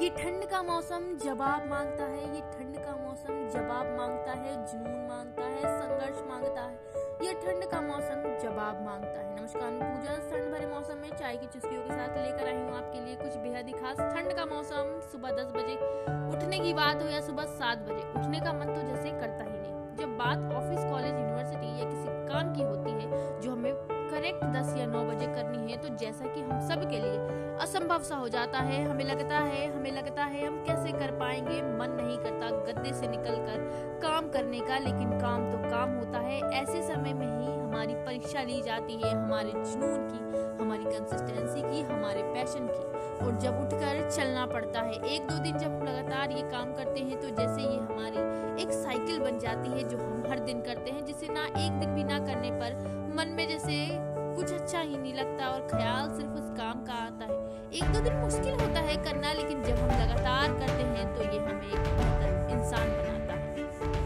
ये ठंड का मौसम जवाब माँगता है, ये ठंड का मौसम जवाब माँगता है, जुनून माँगता है, संघर्ष माँगता है, ये ठंड का मौसम जवाब माँगता है। नमस्कार पूजा, ठंड भरे मौसम में चाय की चुस्कियों के साथ लेकर आई हूँ आपके लिए कुछ बेहद ही खास। ठंड का मौसम सुबह दस बजे उठने की बात हो या सुबह सात बजे, उठने का मन तो जैसे करता ही नहीं। जब बात ऑफ़िस, कॉलेज, यूनिवर्सिटी या किसी काम की होती है जो हमें करेक्ट दस या नौ बजे करनी है तो असंभव सा हो जाता है। हमें लगता है, हमें लगता है हम कैसे कर पाएँगे? मन नहीं करता गद्दे से निकलकर काम करने का, लेकिन काम तो काम होता है। ऐसे समय में ही हमारी परीक्षा ली जाती है, हमारे जुनून की, हमारी कंसिस्टेंसी की, हमारे पैशन की। और जब उठकर चलना पड़ता है, एक दो दिन जब लगातार ये काम करते हैं तो जैसे ये हमारी एक साइकिल बन जाती है, जो हम हर दिन करते हैं, जिसे ना एक दिन भी ना करने पर मन में जैसे कुछ अच्छा ही नहीं लगता और ख्याल सिर्फ़ उस एक दो दिन मुश्किल होता